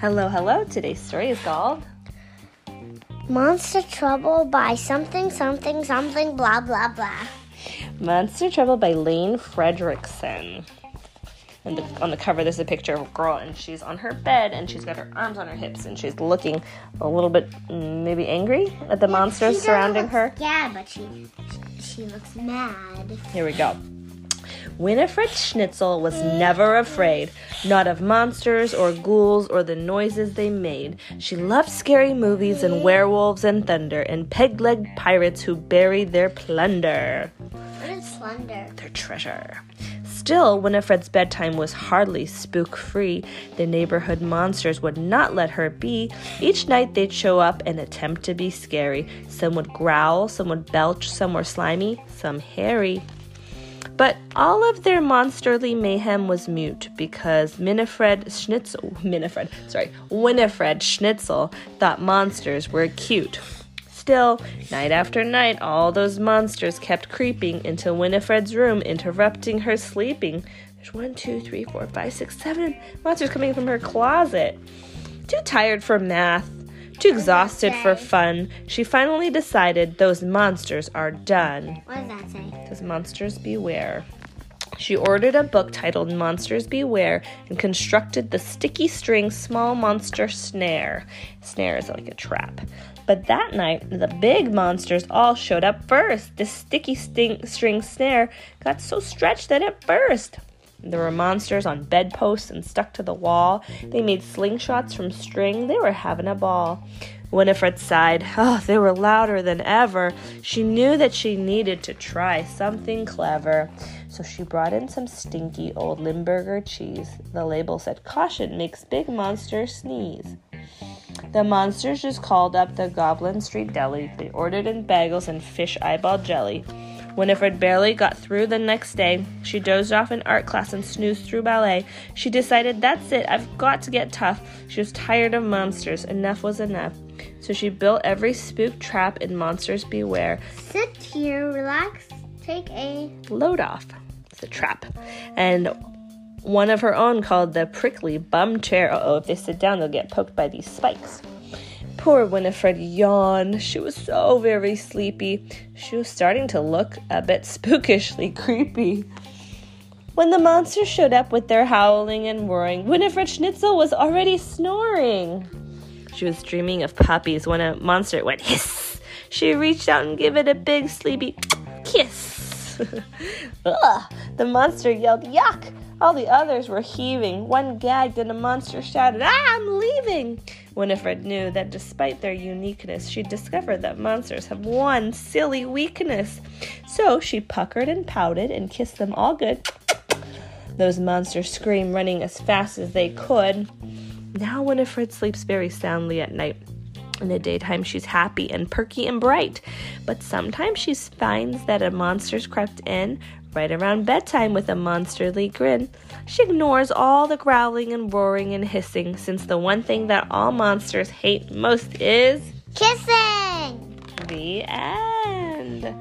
Hello, hello. Today's story is called Monster Trouble by something, something, something, blah, blah, blah. Monster Trouble by Lane Fredrickson. And the, on the cover, there's a picture of a girl, and she's on her bed, and she's got her arms on her hips, and she's looking a little bit mm, maybe angry at the monsters surrounding her. Yeah, but she, she looks mad. Here we go. Winifred Schnitzel was never afraid, not of monsters or ghouls or the noises they made. She loved scary movies and werewolves and thunder and peg legged pirates who buried their plunder, What is plunder? their treasure. Still, Winifred's bedtime was hardly spook free. The neighborhood monsters would not let her be. Each night they'd show up and attempt to be scary. Some would growl, some would belch, some were slimy, some hairy. But all of their monsterly mayhem was mute because Winifred Schnitzel, Winifred, sorry, Winifred Schnitzel thought monsters were cute. Still, night after night, all those monsters kept creeping into Winifred's room, interrupting her sleeping. There's one, two, three, four, five, six, seven monsters coming from her closet. Too tired for math, too exhausted for fun, she finally decided those monsters are done. What does that say? Says Monsters Beware. She ordered a book titled Monsters Beware and constructed the sticky string small monster snare. Snare is like a trap. But that night, the big monsters all showed up first. The sticky sting- string snare got so stretched that it burst. There were monsters on bedposts and stuck to the wall. They made slingshots from string. They were having a ball. Winifred sighed. Oh, they were louder than ever. She knew that she needed to try something clever. So she brought in some stinky old Limburger cheese. The label said, Caution makes big monsters sneeze. The monsters just called up the Goblin Street Deli. They ordered in bagels and fish eyeball jelly. Winifred barely got through the next day. She dozed off in art class and snoozed through ballet. She decided, that's it, I've got to get tough. She was tired of monsters. Enough was enough. So she built every spook trap in Monsters Beware. Sit here, relax, take a. Load off. It's a trap. And one of her own called the prickly bum chair. Uh oh, if they sit down, they'll get poked by these spikes. Poor Winifred yawned. She was so very sleepy. She was starting to look a bit spookishly creepy. When the monsters showed up with their howling and roaring, Winifred Schnitzel was already snoring. She was dreaming of puppies when a monster went hiss. She reached out and gave it a big sleepy kiss. The monster yelled, Yuck! All the others were heaving. One gagged and a monster shouted, Ah, I'm leaving! Winifred knew that despite their uniqueness, she'd discovered that monsters have one silly weakness. So she puckered and pouted and kissed them all good. Those monsters screamed, running as fast as they could. Now Winifred sleeps very soundly at night. In the daytime, she's happy and perky and bright. But sometimes she finds that a monster's crept in right around bedtime with a monsterly grin. She ignores all the growling and roaring and hissing, since the one thing that all monsters hate most is Kissing! the end.